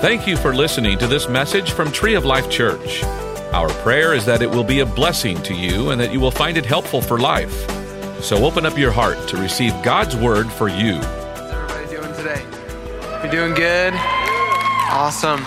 Thank you for listening to this message from Tree of Life Church. Our prayer is that it will be a blessing to you and that you will find it helpful for life. So open up your heart to receive God's word for you. How's everybody doing today? You doing good? Awesome.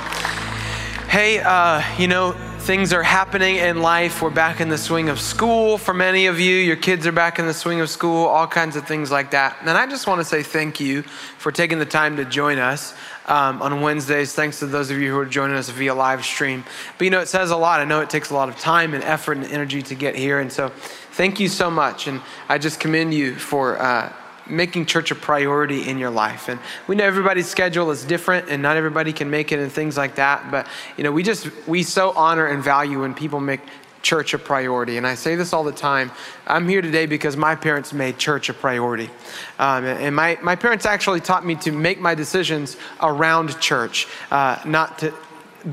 Hey, uh, you know, things are happening in life. We're back in the swing of school for many of you. Your kids are back in the swing of school, all kinds of things like that. And I just want to say thank you for taking the time to join us um, on Wednesdays. Thanks to those of you who are joining us via live stream. But you know, it says a lot. I know it takes a lot of time and effort and energy to get here. And so thank you so much. And I just commend you for. Uh, making church a priority in your life. And we know everybody's schedule is different and not everybody can make it and things like that. But, you know, we just, we so honor and value when people make church a priority. And I say this all the time. I'm here today because my parents made church a priority. Um, and my, my parents actually taught me to make my decisions around church, uh, not to,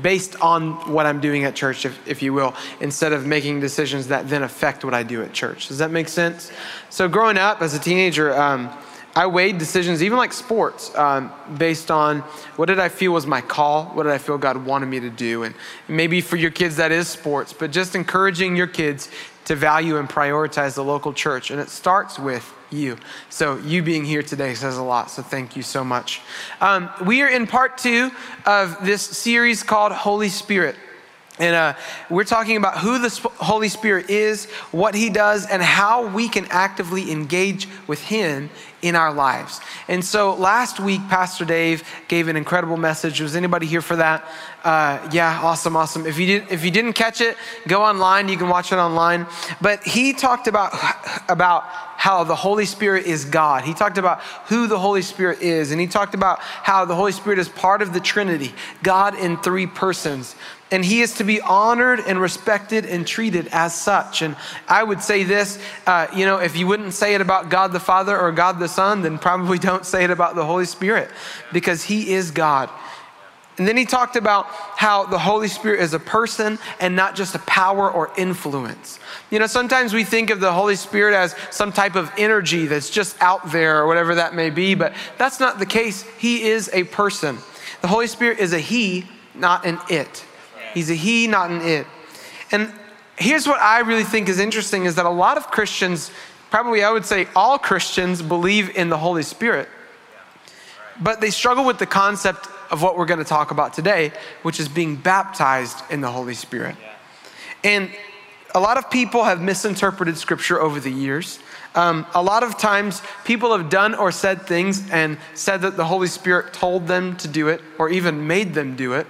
based on what I'm doing at church, if, if you will, instead of making decisions that then affect what I do at church. Does that make sense? So, growing up as a teenager, um, I weighed decisions, even like sports, um, based on what did I feel was my call? What did I feel God wanted me to do? And maybe for your kids, that is sports, but just encouraging your kids to value and prioritize the local church. And it starts with you. So, you being here today says a lot. So, thank you so much. Um, we are in part two of this series called Holy Spirit. And uh, we're talking about who the Holy Spirit is, what He does, and how we can actively engage with Him in our lives. And so last week, Pastor Dave gave an incredible message. Was anybody here for that? Uh, yeah, awesome, awesome. If you didn't, if you didn't catch it, go online. You can watch it online. But he talked about about how the Holy Spirit is God. He talked about who the Holy Spirit is, and he talked about how the Holy Spirit is part of the Trinity, God in three persons and he is to be honored and respected and treated as such. And I would say this uh, you know, if you wouldn't say it about God the Father or God the Son, then probably don't say it about the Holy Spirit because he is God. And then he talked about how the Holy Spirit is a person and not just a power or influence. You know, sometimes we think of the Holy Spirit as some type of energy that's just out there or whatever that may be, but that's not the case. He is a person. The Holy Spirit is a he, not an it. He's a he, not an it. And here's what I really think is interesting is that a lot of Christians, probably I would say all Christians, believe in the Holy Spirit. But they struggle with the concept of what we're going to talk about today, which is being baptized in the Holy Spirit. And a lot of people have misinterpreted scripture over the years. Um, a lot of times, people have done or said things and said that the Holy Spirit told them to do it or even made them do it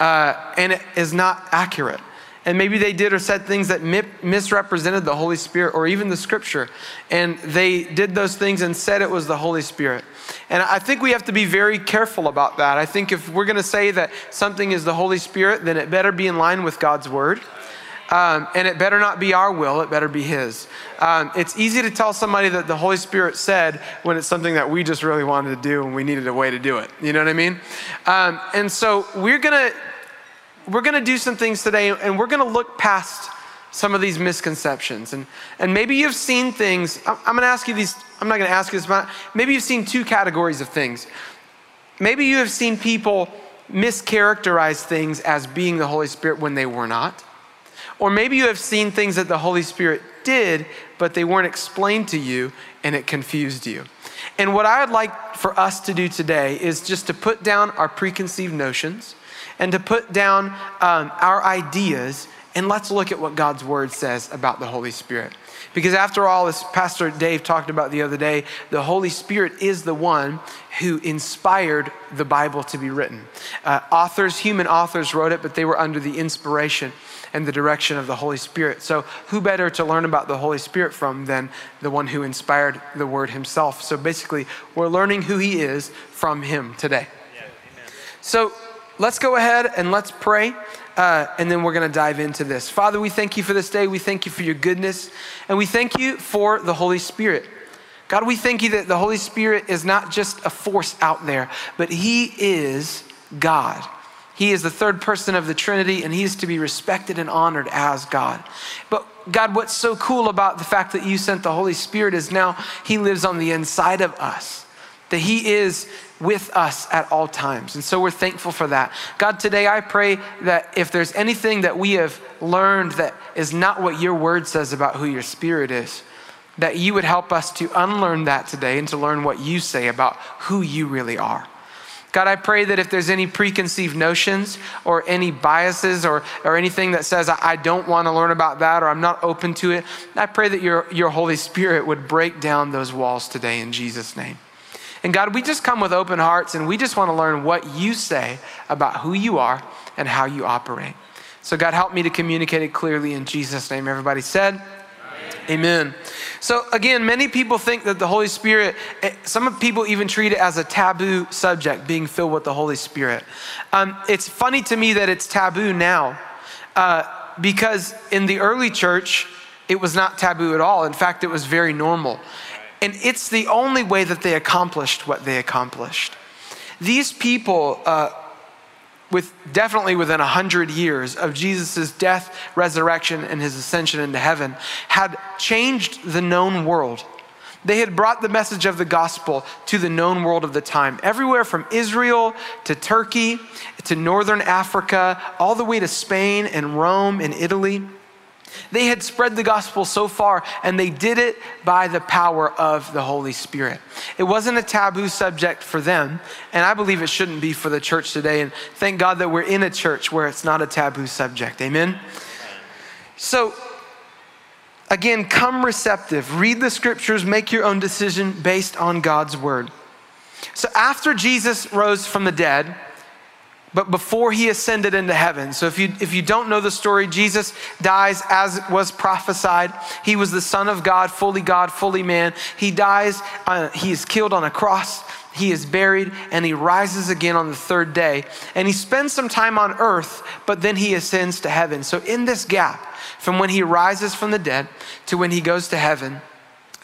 uh, and it is not accurate. And maybe they did or said things that misrepresented the Holy Spirit or even the scripture. And they did those things and said it was the Holy Spirit. And I think we have to be very careful about that. I think if we're going to say that something is the Holy Spirit, then it better be in line with God's word. Um, and it better not be our will, it better be His. Um, it's easy to tell somebody that the Holy Spirit said when it's something that we just really wanted to do and we needed a way to do it. You know what I mean? Um, and so we're gonna we're gonna do some things today, and we're gonna look past some of these misconceptions. And and maybe you've seen things. I'm, I'm gonna ask you these. I'm not gonna ask you this, but maybe you've seen two categories of things. Maybe you have seen people mischaracterize things as being the Holy Spirit when they were not. Or maybe you have seen things that the Holy Spirit did, but they weren't explained to you and it confused you. And what I would like for us to do today is just to put down our preconceived notions and to put down um, our ideas and let's look at what God's word says about the Holy Spirit. Because after all, as Pastor Dave talked about the other day, the Holy Spirit is the one who inspired the Bible to be written. Uh, authors, human authors wrote it, but they were under the inspiration and the direction of the Holy Spirit. So, who better to learn about the Holy Spirit from than the one who inspired the Word himself? So, basically, we're learning who He is from Him today. So, let's go ahead and let's pray. Uh, and then we're going to dive into this. Father, we thank you for this day. We thank you for your goodness. And we thank you for the Holy Spirit. God, we thank you that the Holy Spirit is not just a force out there, but He is God. He is the third person of the Trinity, and he is to be respected and honored as God. But God, what's so cool about the fact that you sent the Holy Spirit is now he lives on the inside of us. that He is with us at all times. And so we're thankful for that. God, today I pray that if there's anything that we have learned that is not what your word says about who your spirit is, that you would help us to unlearn that today and to learn what you say about who you really are. God, I pray that if there's any preconceived notions or any biases or, or anything that says, I don't want to learn about that or I'm not open to it, I pray that your, your Holy Spirit would break down those walls today in Jesus' name. And God, we just come with open hearts and we just want to learn what you say about who you are and how you operate. So, God, help me to communicate it clearly in Jesus' name. Everybody said, Amen. So, again, many people think that the Holy Spirit, eh, some people even treat it as a taboo subject, being filled with the Holy Spirit. Um, it's funny to me that it's taboo now uh, because in the early church, it was not taboo at all. In fact, it was very normal. And it's the only way that they accomplished what they accomplished. These people, uh, with definitely within a 100 years of Jesus' death, resurrection, and his ascension into heaven, had changed the known world. They had brought the message of the gospel to the known world of the time, everywhere from Israel to Turkey to northern Africa, all the way to Spain and Rome and Italy. They had spread the gospel so far, and they did it by the power of the Holy Spirit. It wasn't a taboo subject for them, and I believe it shouldn't be for the church today. And thank God that we're in a church where it's not a taboo subject. Amen? So, again, come receptive. Read the scriptures, make your own decision based on God's word. So, after Jesus rose from the dead, but before he ascended into heaven. So if you if you don't know the story, Jesus dies as was prophesied. He was the son of God, fully God, fully man. He dies, uh, he is killed on a cross. He is buried and he rises again on the third day. And he spends some time on earth, but then he ascends to heaven. So, in this gap from when he rises from the dead to when he goes to heaven,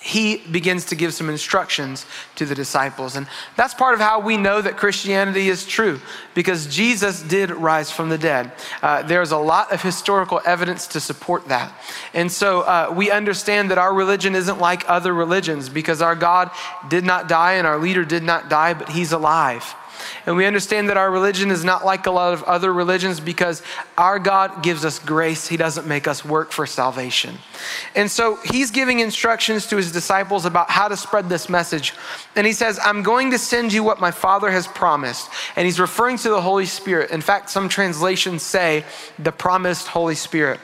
he begins to give some instructions to the disciples. And that's part of how we know that Christianity is true, because Jesus did rise from the dead. Uh, there's a lot of historical evidence to support that. And so uh, we understand that our religion isn't like other religions, because our God did not die and our leader did not die, but he's alive. And we understand that our religion is not like a lot of other religions because our God gives us grace. He doesn't make us work for salvation. And so he's giving instructions to his disciples about how to spread this message. And he says, I'm going to send you what my Father has promised. And he's referring to the Holy Spirit. In fact, some translations say the promised Holy Spirit.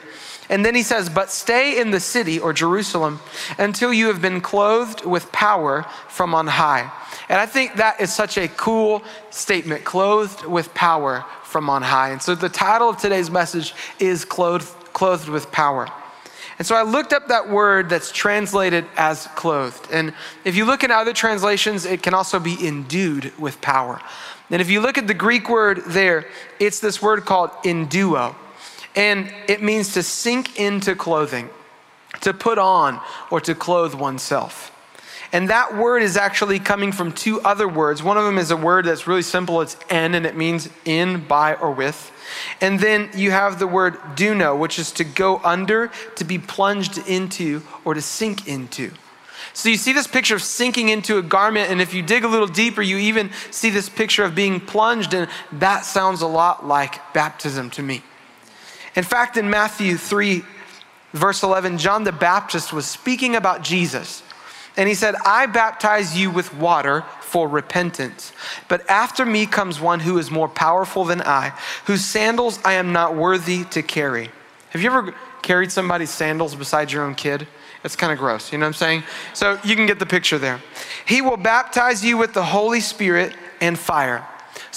And then he says, But stay in the city or Jerusalem until you have been clothed with power from on high. And I think that is such a cool statement clothed with power from on high. And so the title of today's message is Clothed, clothed with Power. And so I looked up that word that's translated as clothed. And if you look in other translations, it can also be endued with power. And if you look at the Greek word there, it's this word called enduo. And it means to sink into clothing, to put on, or to clothe oneself. And that word is actually coming from two other words. One of them is a word that's really simple. It's en, and it means in, by, or with. And then you have the word duno, which is to go under, to be plunged into, or to sink into. So you see this picture of sinking into a garment, and if you dig a little deeper, you even see this picture of being plunged, and that sounds a lot like baptism to me. In fact, in Matthew 3, verse 11, John the Baptist was speaking about Jesus. And he said, I baptize you with water for repentance. But after me comes one who is more powerful than I, whose sandals I am not worthy to carry. Have you ever carried somebody's sandals beside your own kid? It's kind of gross, you know what I'm saying? So you can get the picture there. He will baptize you with the Holy Spirit and fire.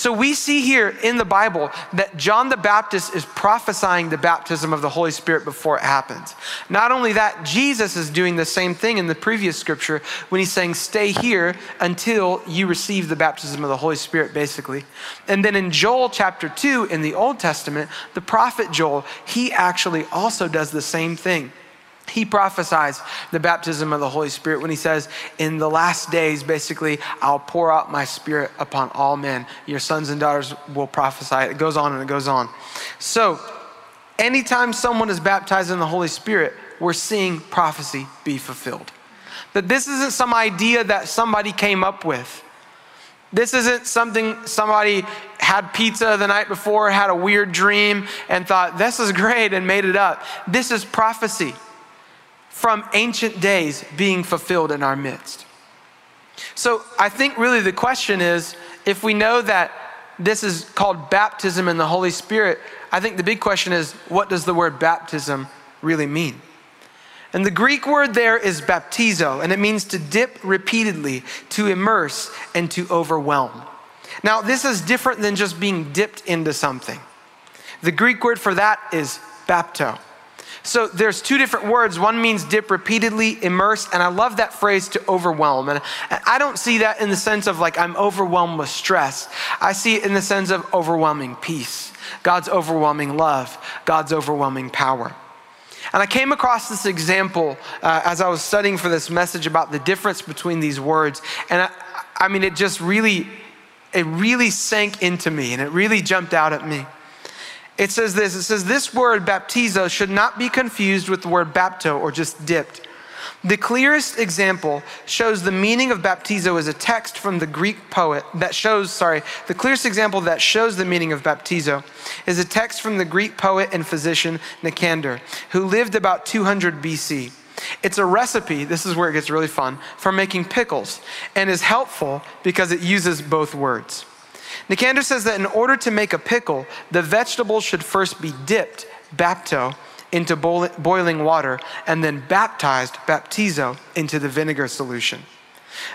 So we see here in the Bible that John the Baptist is prophesying the baptism of the Holy Spirit before it happens. Not only that, Jesus is doing the same thing in the previous scripture when he's saying, Stay here until you receive the baptism of the Holy Spirit, basically. And then in Joel chapter 2 in the Old Testament, the prophet Joel, he actually also does the same thing he prophesies the baptism of the Holy Spirit when he says, In the last days, basically, I'll pour out my spirit upon all men. Your sons and daughters will prophesy. It goes on and it goes on. So, anytime someone is baptized in the Holy Spirit, we're seeing prophecy be fulfilled. That this isn't some idea that somebody came up with. This isn't something somebody had pizza the night before, had a weird dream, and thought, this is great, and made it up. This is prophecy from ancient days being fulfilled in our midst. So I think really the question is if we know that this is called baptism in the Holy Spirit, I think the big question is what does the word baptism really mean? And the Greek word there is baptizo, and it means to dip repeatedly, to immerse, and to overwhelm. Now, this is different than just being dipped into something. The Greek word for that is bapto. So there's two different words. One means dip repeatedly, immerse, and I love that phrase to overwhelm. And I don't see that in the sense of like I'm overwhelmed with stress. I see it in the sense of overwhelming peace, God's overwhelming love, God's overwhelming power. And I came across this example uh, as I was studying for this message about the difference between these words. And I, I mean, it just really, it really sank into me and it really jumped out at me. It says this it says, This word baptizo should not be confused with the word bapto or just dipped. The clearest example shows the meaning of baptizo as a text from the Greek poet that shows, sorry, the clearest example that shows the meaning of baptizo is a text from the Greek poet and physician Nicander, who lived about 200 BC. It's a recipe, this is where it gets really fun, for making pickles and is helpful because it uses both words. Nicander says that in order to make a pickle, the vegetables should first be dipped, bapto, into boiling water and then baptized, baptizo, into the vinegar solution.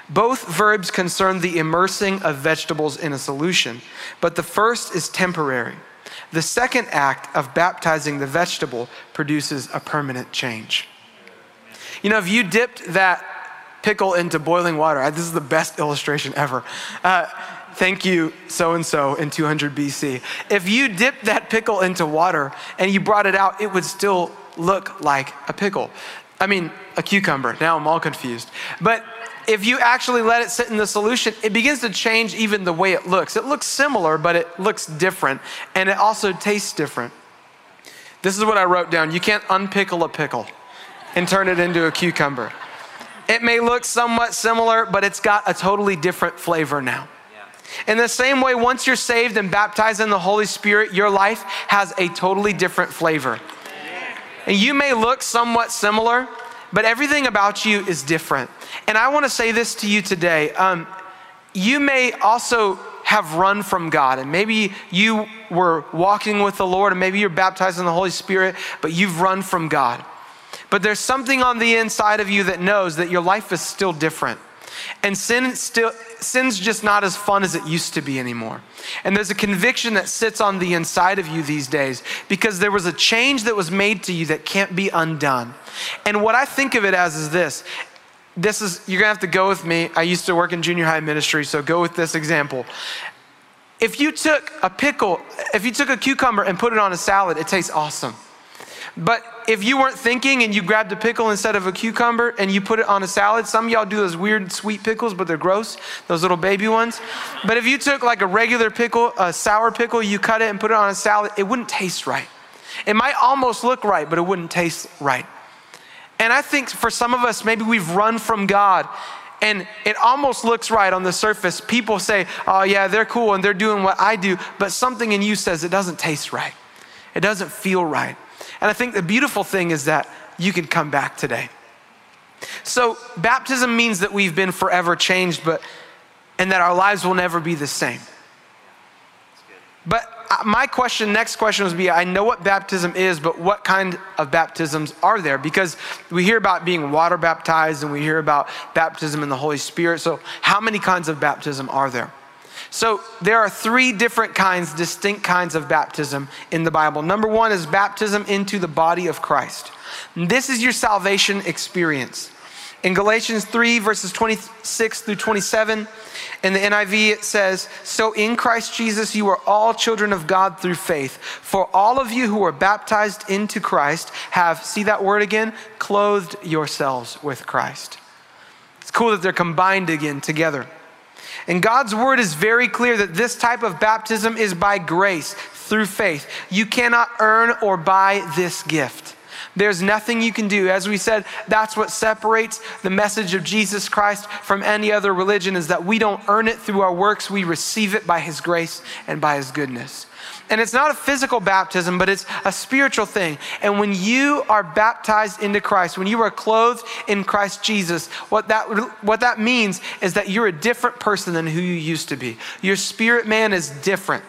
Both verbs concern the immersing of vegetables in a solution, but the first is temporary. The second act of baptizing the vegetable produces a permanent change. You know, if you dipped that pickle into boiling water, this is the best illustration ever. Uh, thank you, so and so in 200 BC. If you dipped that pickle into water and you brought it out, it would still look like a pickle. I mean, a cucumber. Now I'm all confused. But if you actually let it sit in the solution, it begins to change even the way it looks. It looks similar, but it looks different. And it also tastes different. This is what I wrote down. You can't unpickle a pickle and turn it into a cucumber. It may look somewhat similar, but it's got a totally different flavor now. In the same way, once you're saved and baptized in the Holy Spirit, your life has a totally different flavor. And you may look somewhat similar, but everything about you is different. And I want to say this to you today. Um, you may also have run from God, and maybe you were walking with the Lord, and maybe you're baptized in the Holy Spirit, but you've run from God. But there's something on the inside of you that knows that your life is still different. And sin still sin's just not as fun as it used to be anymore. And there's a conviction that sits on the inside of you these days because there was a change that was made to you that can't be undone. And what I think of it as is this. This is you're to have to go with me. I used to work in junior high ministry, so go with this example. If you took a pickle, if you took a cucumber and put it on a salad, it tastes awesome. But if you weren't thinking and you grabbed a pickle instead of a cucumber and you put it on a salad, some y'all do those weird sweet pickles, but they're gross, those little baby ones. But if you took like a regular pickle, a sour pickle, you cut it and put it on a salad, it wouldn't taste right. It might almost look right, but it wouldn't taste right. And I think for some of us, maybe we've run from God and it almost looks right on the surface. People say, oh, yeah, they're cool and they're doing what I do, but something in you says it doesn't taste right. It doesn't feel right. And I think the beautiful thing is that you can come back today. So, baptism means that we've been forever changed, but and that our lives will never be the same. But uh, my question, next question was be I know what baptism is, but what kind of baptisms are there? Because we hear about being water baptized and we hear about baptism in the Holy Spirit. So, how many kinds of baptism are there? So there are three different kinds, distinct kinds of baptism in the Bible. Number one is baptism into the body of Christ. This is your salvation experience. In Galatians 3, verses 26 through 27, in the NIV, it says, So in Christ Jesus, you are all children of God through faith. For all of you who are baptized into Christ have, see that word again? Clothed yourselves with Christ. It's cool that they're combined again together. And God's word is very clear that this type of baptism is by grace through faith. You cannot earn or buy this gift. There's nothing you can do. As we said, that's what separates the message of Jesus Christ from any other religion is that we don't earn it through our works. We receive it by his grace and by his goodness. And it's not a physical baptism, but it's a spiritual thing. And when you are baptized into Christ, when you are clothed in Christ Jesus, what that, what that means is that you're a different person than who you used to be. Your spirit man is different.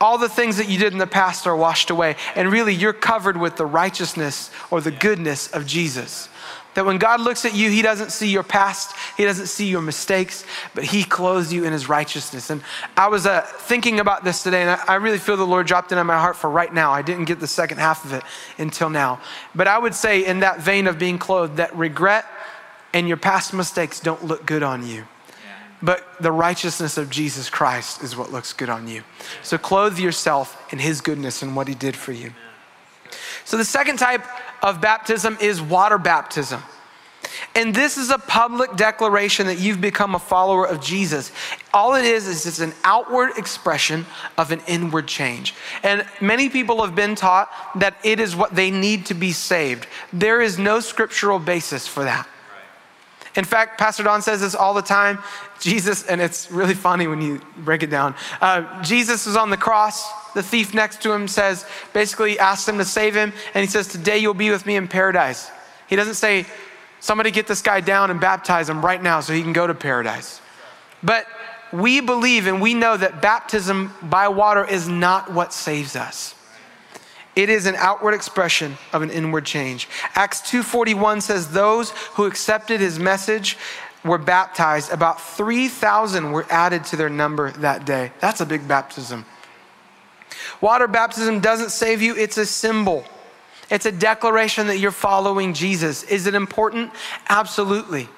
All the things that you did in the past are washed away. And really, you're covered with the righteousness or the goodness of Jesus. That when God looks at you, He doesn't see your past, He doesn't see your mistakes, but He clothes you in His righteousness. And I was uh, thinking about this today, and I, I really feel the Lord dropped it in my heart for right now. I didn't get the second half of it until now. But I would say, in that vein of being clothed, that regret and your past mistakes don't look good on you but the righteousness of Jesus Christ is what looks good on you. So clothe yourself in his goodness and what he did for you. So the second type of baptism is water baptism. And this is a public declaration that you've become a follower of Jesus. All it is is it's an outward expression of an inward change. And many people have been taught that it is what they need to be saved. There is no scriptural basis for that. In fact, Pastor Don says this all the time. Jesus, and it's really funny when you break it down. Uh, Jesus is on the cross. The thief next to him says, basically asks him to save him, and he says, Today you'll be with me in paradise. He doesn't say, Somebody get this guy down and baptize him right now so he can go to paradise. But we believe and we know that baptism by water is not what saves us. It is an outward expression of an inward change. Acts 2:41 says those who accepted his message were baptized. About 3,000 were added to their number that day. That's a big baptism. Water baptism doesn't save you, it's a symbol. It's a declaration that you're following Jesus. Is it important? Absolutely.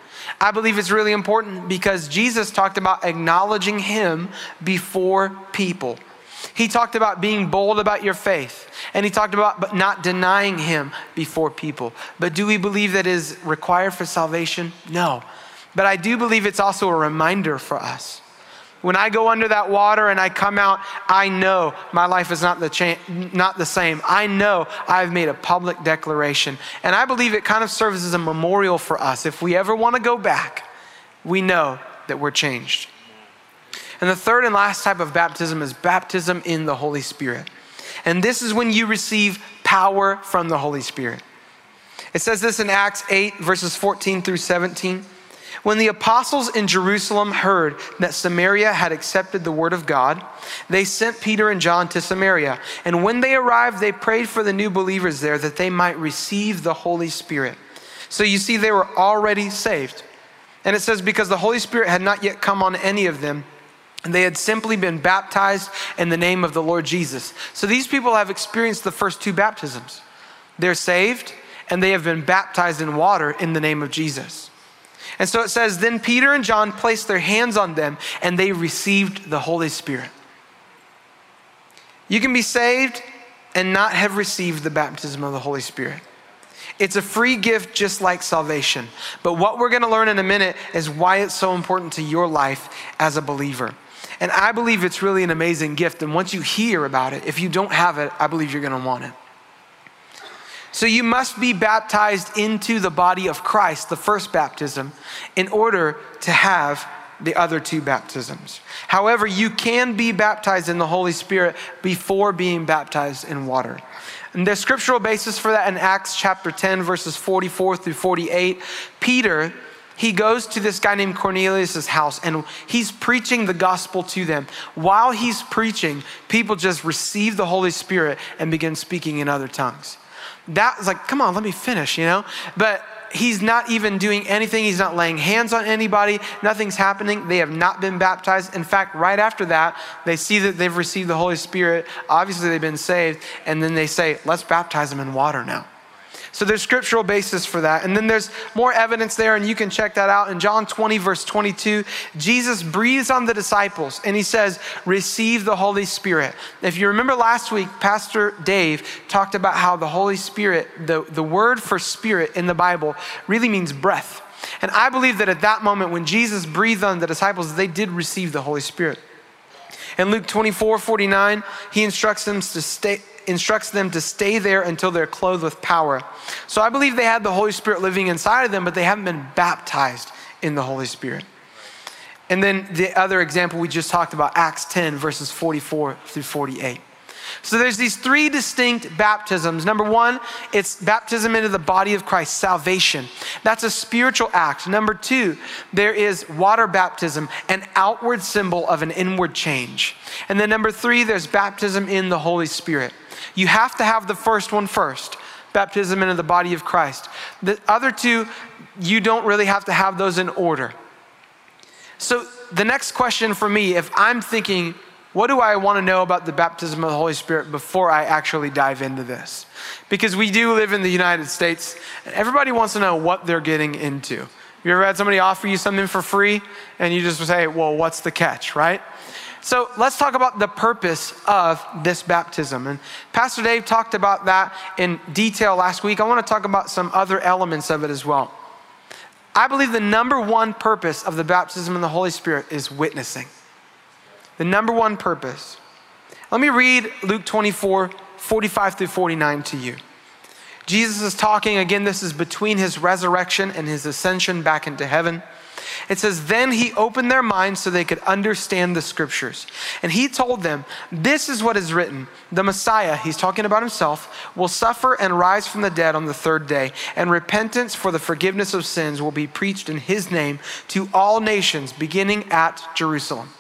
I believe it's really important because Jesus talked about acknowledging him before people. He talked about being bold about your faith, and he talked about but not denying him before people. But do we believe that is required for salvation? No. But I do believe it's also a reminder for us. When I go under that water and I come out, I know my life is not the, cha- not the same. I know I've made a public declaration. And I believe it kind of serves as a memorial for us. If we ever want to go back, we know that we're changed. And the third and last type of baptism is baptism in the Holy Spirit. And this is when you receive power from the Holy Spirit. It says this in Acts 8, verses 14 through 17. When the apostles in Jerusalem heard that Samaria had accepted the word of God, they sent Peter and John to Samaria. And when they arrived, they prayed for the new believers there that they might receive the Holy Spirit. So you see, they were already saved. And it says, because the Holy Spirit had not yet come on any of them, and they had simply been baptized in the name of the Lord Jesus. So these people have experienced the first two baptisms. They're saved and they have been baptized in water in the name of Jesus. And so it says, Then Peter and John placed their hands on them and they received the Holy Spirit. You can be saved and not have received the baptism of the Holy Spirit. It's a free gift just like salvation. But what we're going to learn in a minute is why it's so important to your life as a believer. And I believe it's really an amazing gift. And once you hear about it, if you don't have it, I believe you're going to want it. So you must be baptized into the body of Christ, the first baptism, in order to have the other two baptisms. However, you can be baptized in the Holy Spirit before being baptized in water. And the scriptural basis for that in Acts chapter 10, verses 44 through 48, Peter he goes to this guy named Cornelius' house and he's preaching the gospel to them. While he's preaching, people just receive the Holy Spirit and begin speaking in other tongues. That's like, come on, let me finish, you know? But he's not even doing anything. He's not laying hands on anybody. Nothing's happening. They have not been baptized. In fact, right after that, they see that they've received the Holy Spirit. Obviously, they've been saved. And then they say, let's baptize them in water now. So there's scriptural basis for that. And then there's more evidence there, and you can check that out. In John 20, verse 22, Jesus breathes on the disciples and he says, Receive the Holy Spirit. If you remember last week, Pastor Dave talked about how the Holy Spirit, the, the word for spirit in the Bible, really means breath. And I believe that at that moment, when Jesus breathed on the disciples, they did receive the Holy Spirit. In Luke 24, 49, he instructs them to stay, instructs them to stay there until they're clothed with power. So I believe they had the Holy Spirit living inside of them, but they haven't been baptized in the Holy Spirit. And then the other example we just talked about, Acts 10, verses 44 through 48. So there's these three distinct baptisms. Number one, it's baptism into the body of Christ, salvation. That's a spiritual act. Number two, there is water baptism, an outward symbol of an inward change. And then number three, there's baptism in the Holy Spirit. You have to have the first one first baptism into the body of Christ. The other two, you don't really have to have those in order. So the next question for me, if I'm thinking, what do I want to know about the baptism of the Holy Spirit before I actually dive into this? Because we do live in the United States, and everybody wants to know what they're getting into. You ever had somebody offer you something for free, and you just say, well, what's the catch, right? So let's talk about the purpose of this baptism. And Pastor Dave talked about that in detail last week. I want to talk about some other elements of it as well. I believe the number one purpose of the baptism in the Holy Spirit is witnessing the number one purpose. Let me read Luke 24, 45 through 49 to you. Jesus is talking, again, this is between his resurrection and his ascension back into heaven. It says, Then he opened their minds so they could understand the scriptures. And he told them, This is what is written The Messiah, he's talking about himself, will suffer and rise from the dead on the third day, and repentance for the forgiveness of sins will be preached in his name to all nations, beginning at Jerusalem.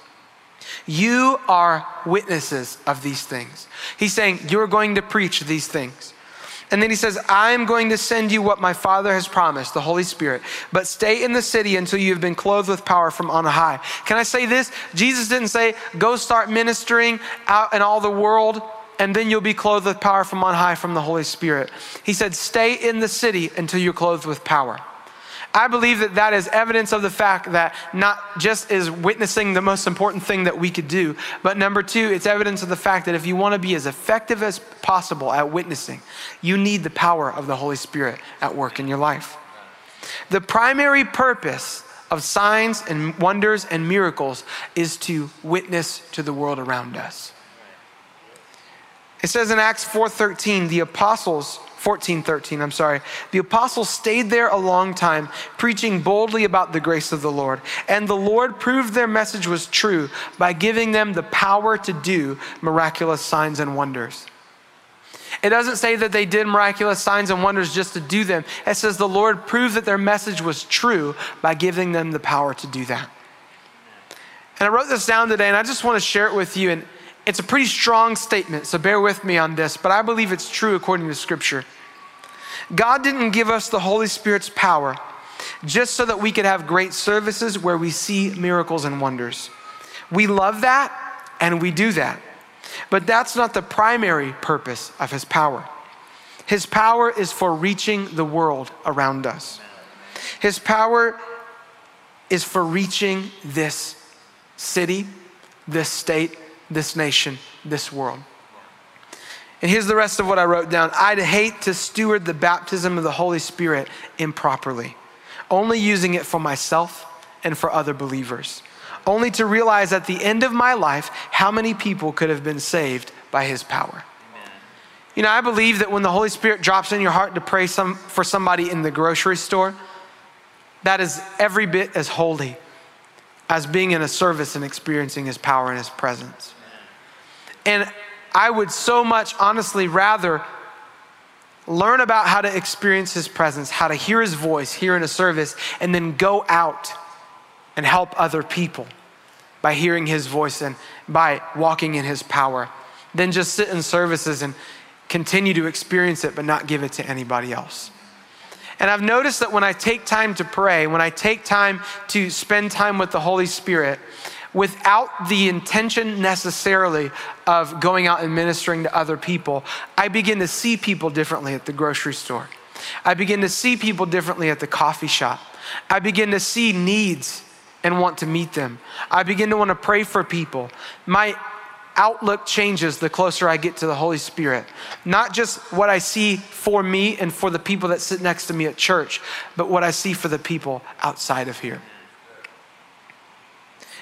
You are witnesses of these things. He's saying, You're going to preach these things. And then he says, I'm going to send you what my Father has promised, the Holy Spirit. But stay in the city until you have been clothed with power from on high. Can I say this? Jesus didn't say, Go start ministering out in all the world, and then you'll be clothed with power from on high from the Holy Spirit. He said, Stay in the city until you're clothed with power. I believe that that is evidence of the fact that not just is witnessing the most important thing that we could do, but number two, it's evidence of the fact that if you want to be as effective as possible at witnessing, you need the power of the Holy Spirit at work in your life. The primary purpose of signs and wonders and miracles is to witness to the world around us. It says in Acts 4:13, the apostles 14, 13, I'm sorry. The apostles stayed there a long time, preaching boldly about the grace of the Lord. And the Lord proved their message was true by giving them the power to do miraculous signs and wonders. It doesn't say that they did miraculous signs and wonders just to do them. It says the Lord proved that their message was true by giving them the power to do that. And I wrote this down today, and I just want to share it with you. And it's a pretty strong statement, so bear with me on this, but I believe it's true according to Scripture. God didn't give us the Holy Spirit's power just so that we could have great services where we see miracles and wonders. We love that and we do that. But that's not the primary purpose of His power. His power is for reaching the world around us. His power is for reaching this city, this state, this nation, this world. And here's the rest of what I wrote down I'd hate to steward the baptism of the Holy Spirit improperly, only using it for myself and for other believers, only to realize at the end of my life how many people could have been saved by His power. You know, I believe that when the Holy Spirit drops in your heart to pray some, for somebody in the grocery store, that is every bit as holy as being in a service and experiencing His power and His presence. And I would so much honestly rather learn about how to experience His presence, how to hear His voice here in a service, and then go out and help other people by hearing His voice and by walking in His power than just sit in services and continue to experience it but not give it to anybody else. And I've noticed that when I take time to pray, when I take time to spend time with the Holy Spirit, without the intention necessarily of going out and ministering to other people, I begin to see people differently at the grocery store. I begin to see people differently at the coffee shop. I begin to see needs and want to meet them. I begin to want to pray for people. My outlook changes the closer I get to the Holy Spirit. Not just what I see for me and for the people that sit next to me at church, but what I see for the people outside of here.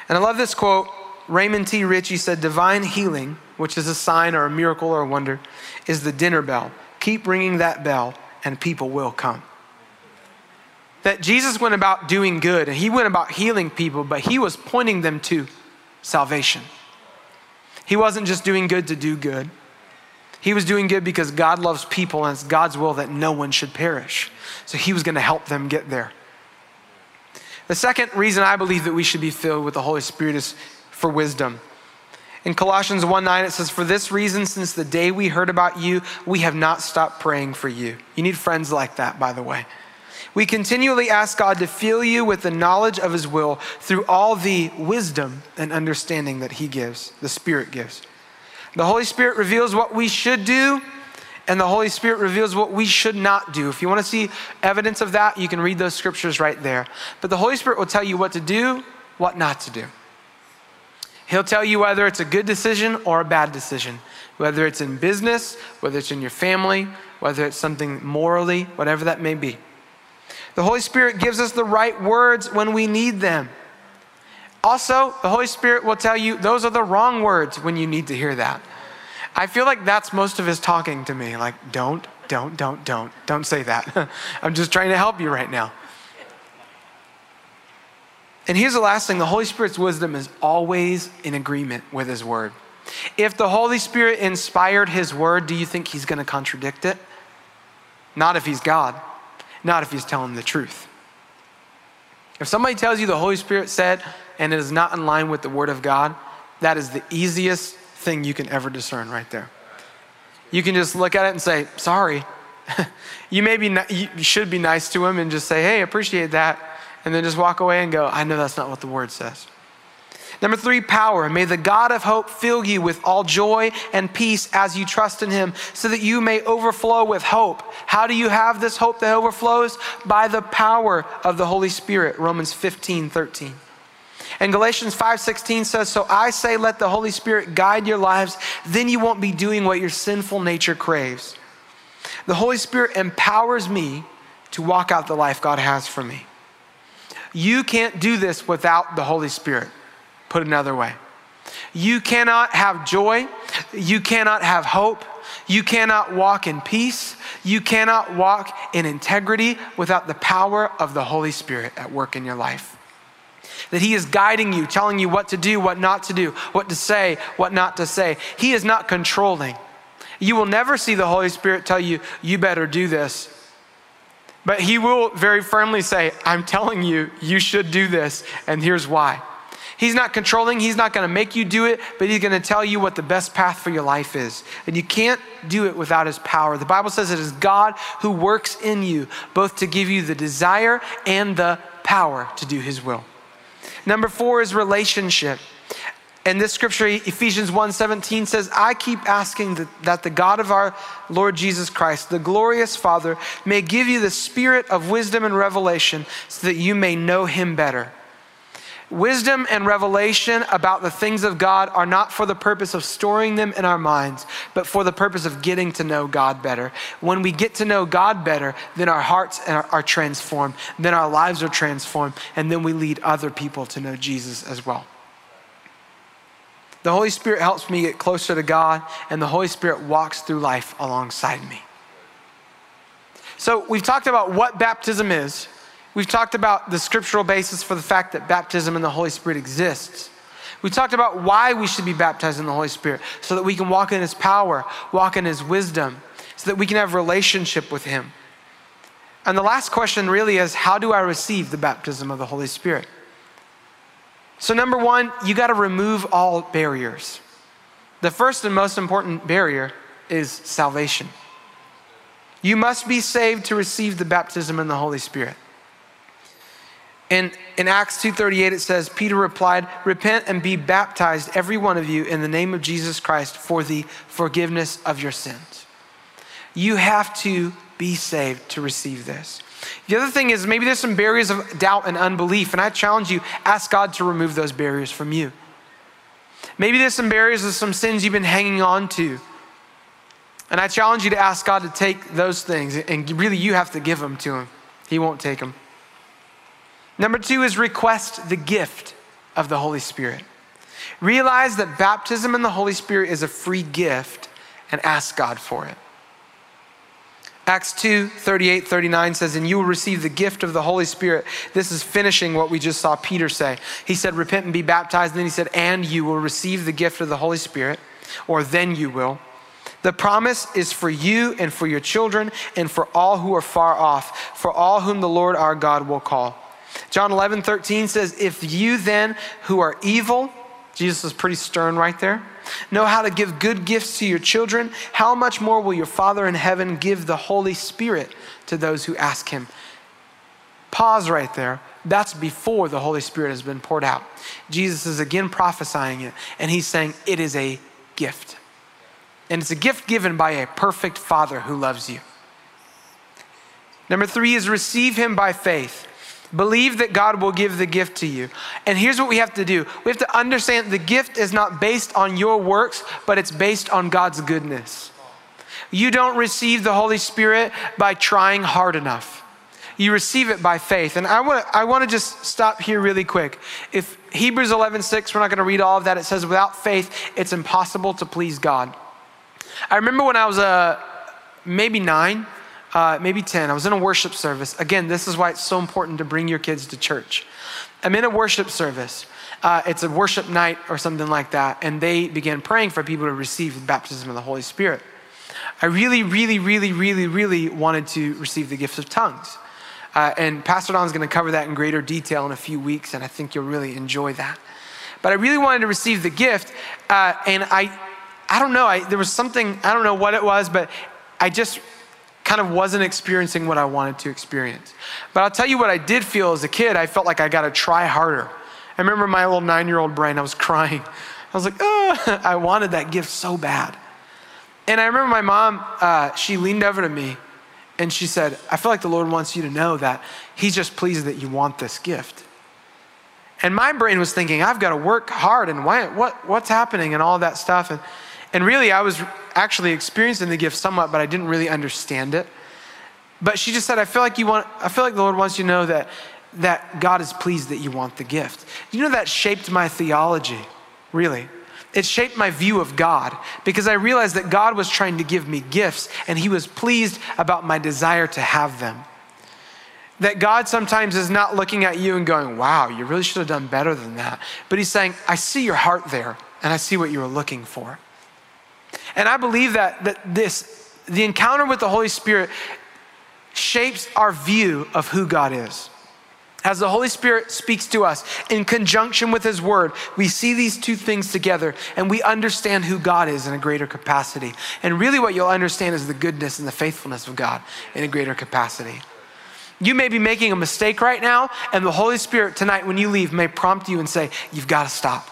And I love this quote Raymond T. Richey said, Divine healing, which is a sign or a miracle or a wonder, is the dinner bell. Keep ringing that bell, and people will come. That Jesus went about doing good, and he went about healing people, but he was pointing them to salvation. He wasn't just doing good to do good. He was doing good because God loves people and it's God's will that no one should perish. So he was going to help them get there. The second reason I believe that we should be filled with the Holy Spirit is for wisdom. In Colossians 1 9, it says, For this reason, since the day we heard about you, we have not stopped praying for you. You need friends like that, by the way. We continually ask God to fill you with the knowledge of His will through all the wisdom and understanding that He gives, the Spirit gives. The Holy Spirit reveals what we should do, and the Holy Spirit reveals what we should not do. If you want to see evidence of that, you can read those scriptures right there. But the Holy Spirit will tell you what to do, what not to do. He'll tell you whether it's a good decision or a bad decision, whether it's in business, whether it's in your family, whether it's something morally, whatever that may be. The Holy Spirit gives us the right words when we need them. Also, the Holy Spirit will tell you those are the wrong words when you need to hear that. I feel like that's most of his talking to me. Like, don't, don't, don't, don't, don't say that. I'm just trying to help you right now. And here's the last thing the Holy Spirit's wisdom is always in agreement with his word. If the Holy Spirit inspired his word, do you think he's going to contradict it? Not if he's God, not if he's telling the truth. If somebody tells you the Holy Spirit said, and it is not in line with the Word of God, that is the easiest thing you can ever discern right there. You can just look at it and say, sorry. you may be, you should be nice to him and just say, hey, appreciate that. And then just walk away and go, I know that's not what the word says. Number three, power. May the God of hope fill you with all joy and peace as you trust in him, so that you may overflow with hope. How do you have this hope that overflows? By the power of the Holy Spirit. Romans 15, 13. And Galatians 5:16 says, "So I say let the Holy Spirit guide your lives, then you won't be doing what your sinful nature craves." The Holy Spirit empowers me to walk out the life God has for me. You can't do this without the Holy Spirit. Put another way. You cannot have joy, you cannot have hope, you cannot walk in peace, you cannot walk in integrity without the power of the Holy Spirit at work in your life that He is guiding you, telling you what to do, what not to do, what to say, what not to say. He is not controlling. You will never see the Holy Spirit tell you, you better do this. But He will very firmly say, I'm telling you, you should do this, and here's why. He's not controlling, He's not going to make you do it, but He's going to tell you what the best path for your life is. And you can't do it without His power. The Bible says it is God who works in you, both to give you the desire and the power to do His will. Number four is relationship. And this scripture, Ephesians 1:17 says, I keep asking that, that the God of our Lord Jesus Christ, the glorious Father, may give you the spirit of wisdom and revelation so that you may know him better. Wisdom and revelation about the things of God are not for the purpose of storing them in our minds, but for the purpose of getting to know God better. When we get to know God better, then our hearts are transformed, then our lives are transformed, and then we lead other people to know Jesus as well. The Holy Spirit helps me get closer to God, and the Holy Spirit walks through life alongside me. So, we've talked about what baptism is. We've talked about the scriptural basis for the fact that baptism in the Holy Spirit exists. We talked about why we should be baptized in the Holy Spirit so that we can walk in His power, walk in His wisdom, so that we can have relationship with Him. And the last question really is how do I receive the baptism of the Holy Spirit? So, number one, you got to remove all barriers. The first and most important barrier is salvation. You must be saved to receive the baptism in the Holy Spirit. In, in Acts 2.38, it says, Peter replied, Repent and be baptized, every one of you, in the name of Jesus Christ for the forgiveness of your sins. You have to be saved to receive this. The other thing is maybe there's some barriers of doubt and unbelief, and I challenge you, ask God to remove those barriers from you. Maybe there's some barriers of some sins you've been hanging on to. And I challenge you to ask God to take those things, and really you have to give them to Him. He won't take them. Number two is request the gift of the Holy Spirit. Realize that baptism in the Holy Spirit is a free gift and ask God for it. Acts 2 38, 39 says, And you will receive the gift of the Holy Spirit. This is finishing what we just saw Peter say. He said, Repent and be baptized. And then he said, And you will receive the gift of the Holy Spirit, or then you will. The promise is for you and for your children and for all who are far off, for all whom the Lord our God will call. John 11, 13 says, If you then who are evil, Jesus is pretty stern right there, know how to give good gifts to your children, how much more will your Father in heaven give the Holy Spirit to those who ask him? Pause right there. That's before the Holy Spirit has been poured out. Jesus is again prophesying it, and he's saying it is a gift. And it's a gift given by a perfect Father who loves you. Number three is receive him by faith. Believe that God will give the gift to you. And here's what we have to do we have to understand the gift is not based on your works, but it's based on God's goodness. You don't receive the Holy Spirit by trying hard enough. You receive it by faith. And I want to I want to just stop here really quick. If Hebrews 11:6, we're not going to read all of that. It says without faith it's impossible to please God. I remember when I was a uh, maybe 9, uh, maybe 10. I was in a worship service. Again, this is why it's so important to bring your kids to church. I'm in a worship service. Uh, it's a worship night or something like that, and they began praying for people to receive the baptism of the Holy Spirit. I really, really, really, really, really wanted to receive the gift of tongues. Uh, and Pastor Don's going to cover that in greater detail in a few weeks, and I think you'll really enjoy that. But I really wanted to receive the gift, uh, and I, I don't know, I, there was something, I don't know what it was, but I just kind of wasn't experiencing what I wanted to experience. But I'll tell you what I did feel as a kid. I felt like I got to try harder. I remember my little nine year old brain, I was crying. I was like, oh, I wanted that gift so bad. And I remember my mom, uh, she leaned over to me and she said, I feel like the Lord wants you to know that He's just pleased that you want this gift. And my brain was thinking, I've got to work hard and why, what, what's happening and all that stuff. And, and really, I was actually experiencing the gift somewhat, but I didn't really understand it. But she just said, I feel like you want, I feel like the Lord wants you to know that, that God is pleased that you want the gift. You know, that shaped my theology, really. It shaped my view of God because I realized that God was trying to give me gifts and He was pleased about my desire to have them. That God sometimes is not looking at you and going, wow, you really should have done better than that. But He's saying, I see your heart there and I see what you were looking for. And I believe that, that this, the encounter with the Holy Spirit shapes our view of who God is. As the Holy Spirit speaks to us in conjunction with His Word, we see these two things together and we understand who God is in a greater capacity. And really, what you'll understand is the goodness and the faithfulness of God in a greater capacity. You may be making a mistake right now, and the Holy Spirit tonight, when you leave, may prompt you and say, You've got to stop.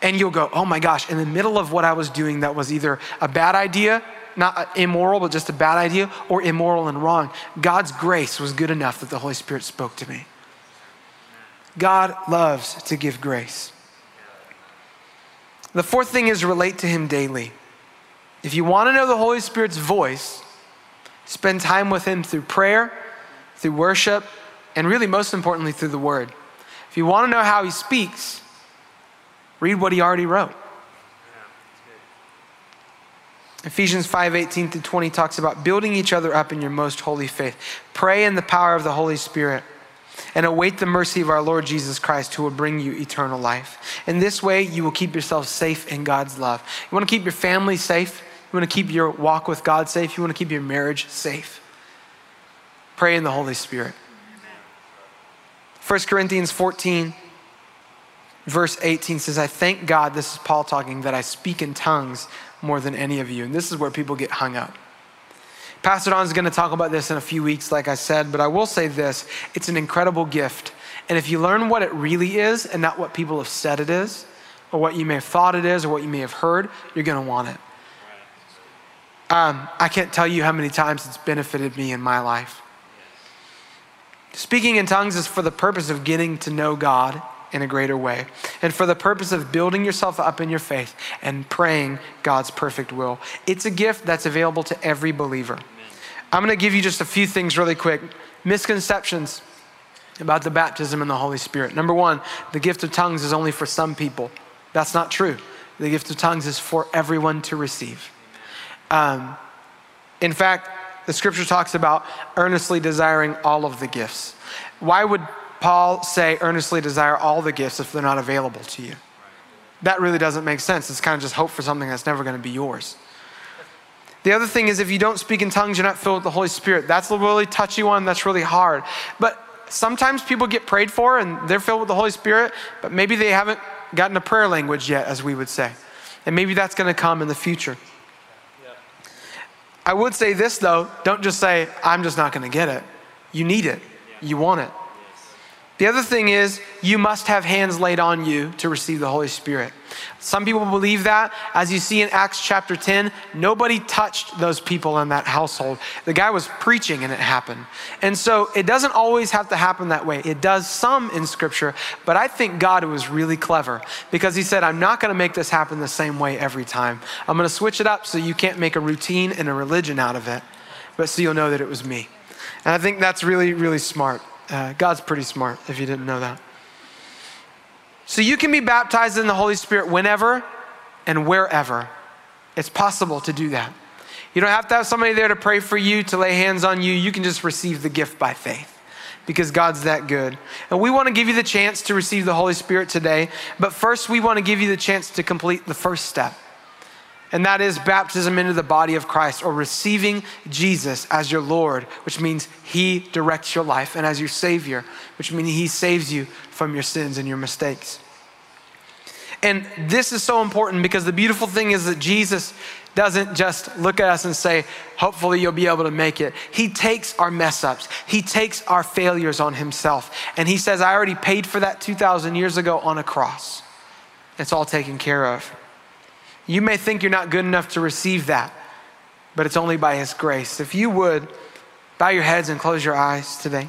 And you'll go, oh my gosh, in the middle of what I was doing that was either a bad idea, not immoral, but just a bad idea, or immoral and wrong, God's grace was good enough that the Holy Spirit spoke to me. God loves to give grace. The fourth thing is relate to Him daily. If you want to know the Holy Spirit's voice, spend time with Him through prayer, through worship, and really, most importantly, through the Word. If you want to know how He speaks, Read what he already wrote. Ephesians 5 18 through 20 talks about building each other up in your most holy faith. Pray in the power of the Holy Spirit and await the mercy of our Lord Jesus Christ who will bring you eternal life. In this way, you will keep yourself safe in God's love. You want to keep your family safe? You want to keep your walk with God safe? You want to keep your marriage safe? Pray in the Holy Spirit. 1 Corinthians 14 verse 18 says, I thank God, this is Paul talking, that I speak in tongues more than any of you. And this is where people get hung up. Pastor Don is going to talk about this in a few weeks, like I said, but I will say this it's an incredible gift. And if you learn what it really is and not what people have said it is, or what you may have thought it is, or what you may have heard, you're going to want it. Um, I can't tell you how many times it's benefited me in my life. Speaking in tongues is for the purpose of getting to know God in a greater way, and for the purpose of building yourself up in your faith and praying God's perfect will. It's a gift that's available to every believer. I'm going to give you just a few things really quick. Misconceptions. about the baptism in the Holy Spirit. Number one, the gift of tongues is only for some people. That's not true. The gift of tongues is for everyone to receive. Um, in fact, the scripture talks about earnestly desiring all of the gifts. Why would Paul say earnestly desire all the gifts if they're not available to you? That really doesn't make sense. It's kind of just hope for something that's never going to be yours. The other thing is, if you don't speak in tongues, you're not filled with the Holy Spirit. That's a really touchy one. That's really hard. But sometimes people get prayed for and they're filled with the Holy Spirit, but maybe they haven't gotten a prayer language yet, as we would say. And maybe that's going to come in the future. I would say this though don't just say, I'm just not going to get it. You need it, you want it. The other thing is, you must have hands laid on you to receive the Holy Spirit. Some people believe that. As you see in Acts chapter 10, nobody touched those people in that household. The guy was preaching and it happened. And so it doesn't always have to happen that way. It does some in Scripture, but I think God was really clever because He said, I'm not going to make this happen the same way every time. I'm going to switch it up so you can't make a routine and a religion out of it, but so you'll know that it was me. And I think that's really, really smart. Uh, God's pretty smart, if you didn't know that. So you can be baptized in the Holy Spirit whenever and wherever. It's possible to do that. You don't have to have somebody there to pray for you, to lay hands on you. You can just receive the gift by faith because God's that good. And we want to give you the chance to receive the Holy Spirit today. But first, we want to give you the chance to complete the first step and that is baptism into the body of Christ or receiving Jesus as your Lord, which means He directs your life, and as your Savior, which means He saves you from your sins and your mistakes. And this is so important because the beautiful thing is that Jesus doesn't just look at us and say, hopefully you'll be able to make it. He takes our mess ups, He takes our failures on Himself. And He says, I already paid for that 2,000 years ago on a cross. It's all taken care of. You may think you're not good enough to receive that, but it's only by His grace. If you would, bow your heads and close your eyes today.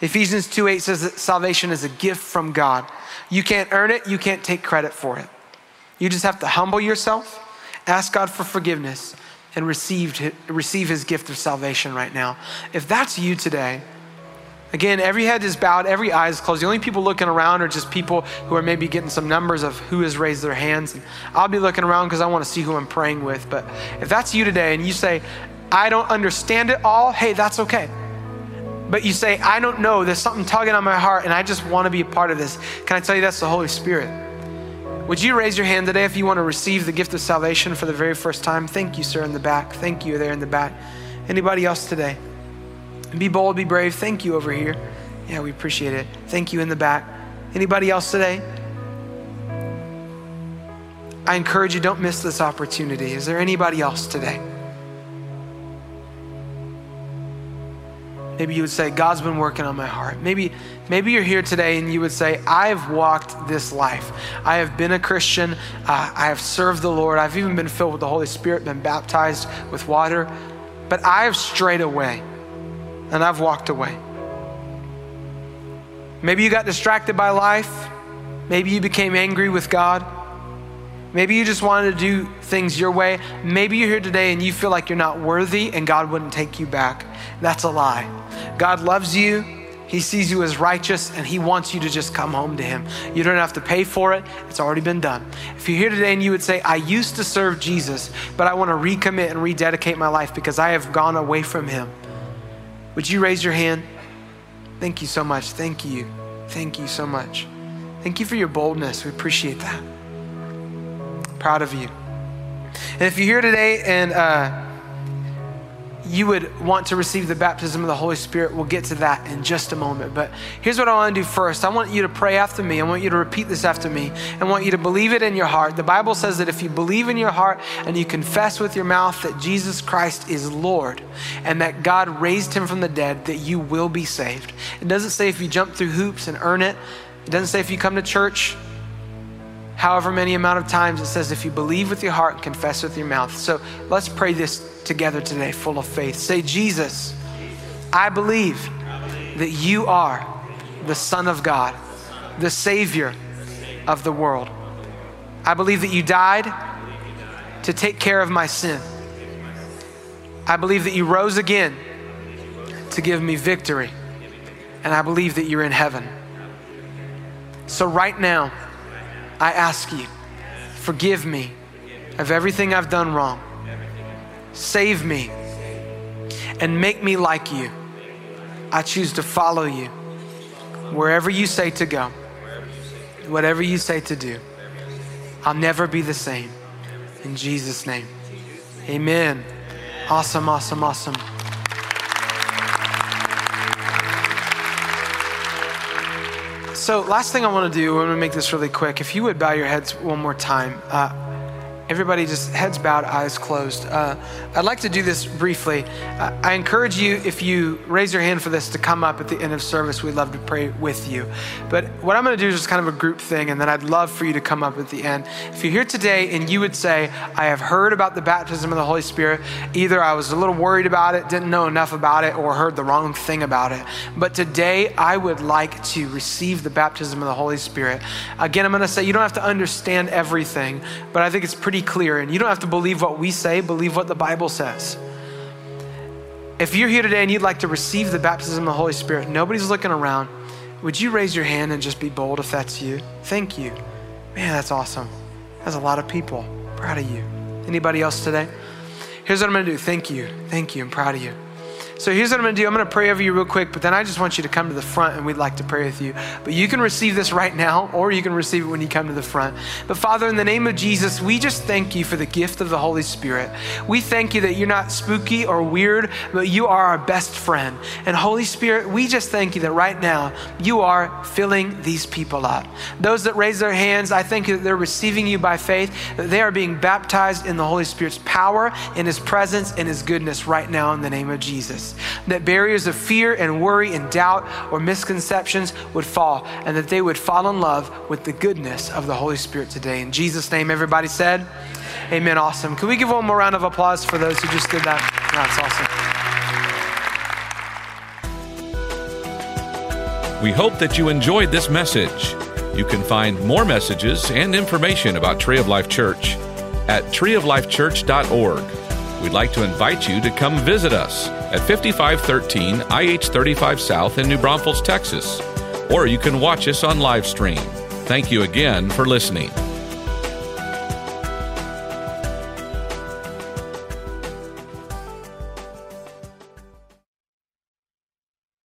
Ephesians 2 8 says that salvation is a gift from God. You can't earn it, you can't take credit for it. You just have to humble yourself, ask God for forgiveness, and receive, receive His gift of salvation right now. If that's you today, Again, every head is bowed, every eye is closed. The only people looking around are just people who are maybe getting some numbers of who has raised their hands. And I'll be looking around because I want to see who I'm praying with. But if that's you today and you say, I don't understand it all, hey, that's okay. But you say, I don't know, there's something tugging on my heart and I just want to be a part of this. Can I tell you that's the Holy Spirit? Would you raise your hand today if you want to receive the gift of salvation for the very first time? Thank you, sir, in the back. Thank you there in the back. Anybody else today? Be bold, be brave. Thank you over here. Yeah, we appreciate it. Thank you in the back. Anybody else today? I encourage you, don't miss this opportunity. Is there anybody else today? Maybe you would say, God's been working on my heart. Maybe, maybe you're here today and you would say, I've walked this life. I have been a Christian. Uh, I have served the Lord. I've even been filled with the Holy Spirit, been baptized with water. But I have strayed away and I've walked away. Maybe you got distracted by life. Maybe you became angry with God. Maybe you just wanted to do things your way. Maybe you're here today and you feel like you're not worthy and God wouldn't take you back. That's a lie. God loves you. He sees you as righteous and He wants you to just come home to Him. You don't have to pay for it, it's already been done. If you're here today and you would say, I used to serve Jesus, but I want to recommit and rededicate my life because I have gone away from Him. Would you raise your hand? Thank you so much. Thank you. Thank you so much. Thank you for your boldness. We appreciate that. Proud of you. And if you're here today and uh, you would want to receive the baptism of the Holy Spirit, we'll get to that in just a moment. But here's what I want to do first I want you to pray after me. I want you to repeat this after me. I want you to believe it in your heart. The Bible says that if you believe in your heart and you confess with your mouth that Jesus Christ is Lord and that God raised him from the dead, that you will be saved. It doesn't say if you jump through hoops and earn it, it doesn't say if you come to church however many amount of times it says if you believe with your heart and confess with your mouth so let's pray this together today full of faith. Say, Jesus, I believe that you are the Son of God, the Savior of the world. I believe that you died to take care of my sin. I believe that you rose again to give me victory. and I believe that you're in heaven. So, right now, I ask you, forgive me of everything I've done wrong. Save me and make me like you. I choose to follow you wherever you say to go, whatever you say to do. I'll never be the same. In Jesus' name, amen. Awesome, awesome, awesome. So, last thing I want to do, I'm going to make this really quick. If you would bow your heads one more time. Uh, Everybody just heads bowed, eyes closed. Uh, I'd like to do this briefly. Uh, I encourage you, if you raise your hand for this, to come up at the end of service. We'd love to pray with you. But what I'm going to do is just kind of a group thing, and then I'd love for you to come up at the end. If you're here today and you would say, I have heard about the baptism of the Holy Spirit, either I was a little worried about it, didn't know enough about it, or heard the wrong thing about it. But today, I would like to receive the baptism of the Holy Spirit. Again, I'm going to say you don't have to understand everything, but I think it's pretty clear. And you don't have to believe what we say, believe what the Bible says. If you're here today and you'd like to receive the baptism of the Holy Spirit, nobody's looking around. Would you raise your hand and just be bold if that's you? Thank you. Man, that's awesome. That's a lot of people. Proud of you. Anybody else today? Here's what I'm going to do. Thank you. Thank you. I'm proud of you. So here's what I'm going to do. I'm going to pray over you real quick, but then I just want you to come to the front and we'd like to pray with you. But you can receive this right now, or you can receive it when you come to the front. But Father, in the name of Jesus, we just thank you for the gift of the Holy Spirit. We thank you that you're not spooky or weird, but you are our best friend. And Holy Spirit, we just thank you that right now you are filling these people up. Those that raise their hands, I thank you that they're receiving you by faith, that they are being baptized in the Holy Spirit's power, in his presence, in his goodness right now in the name of Jesus that barriers of fear and worry and doubt or misconceptions would fall, and that they would fall in love with the goodness of the Holy Spirit today. In Jesus' name, everybody said, Amen. Awesome. Can we give one more round of applause for those who just did that? That's awesome. We hope that you enjoyed this message. You can find more messages and information about Tree of Life Church at treeoflifechurch.org. We'd like to invite you to come visit us at 5513 IH 35 South in New Braunfels, Texas. Or you can watch us on live stream. Thank you again for listening.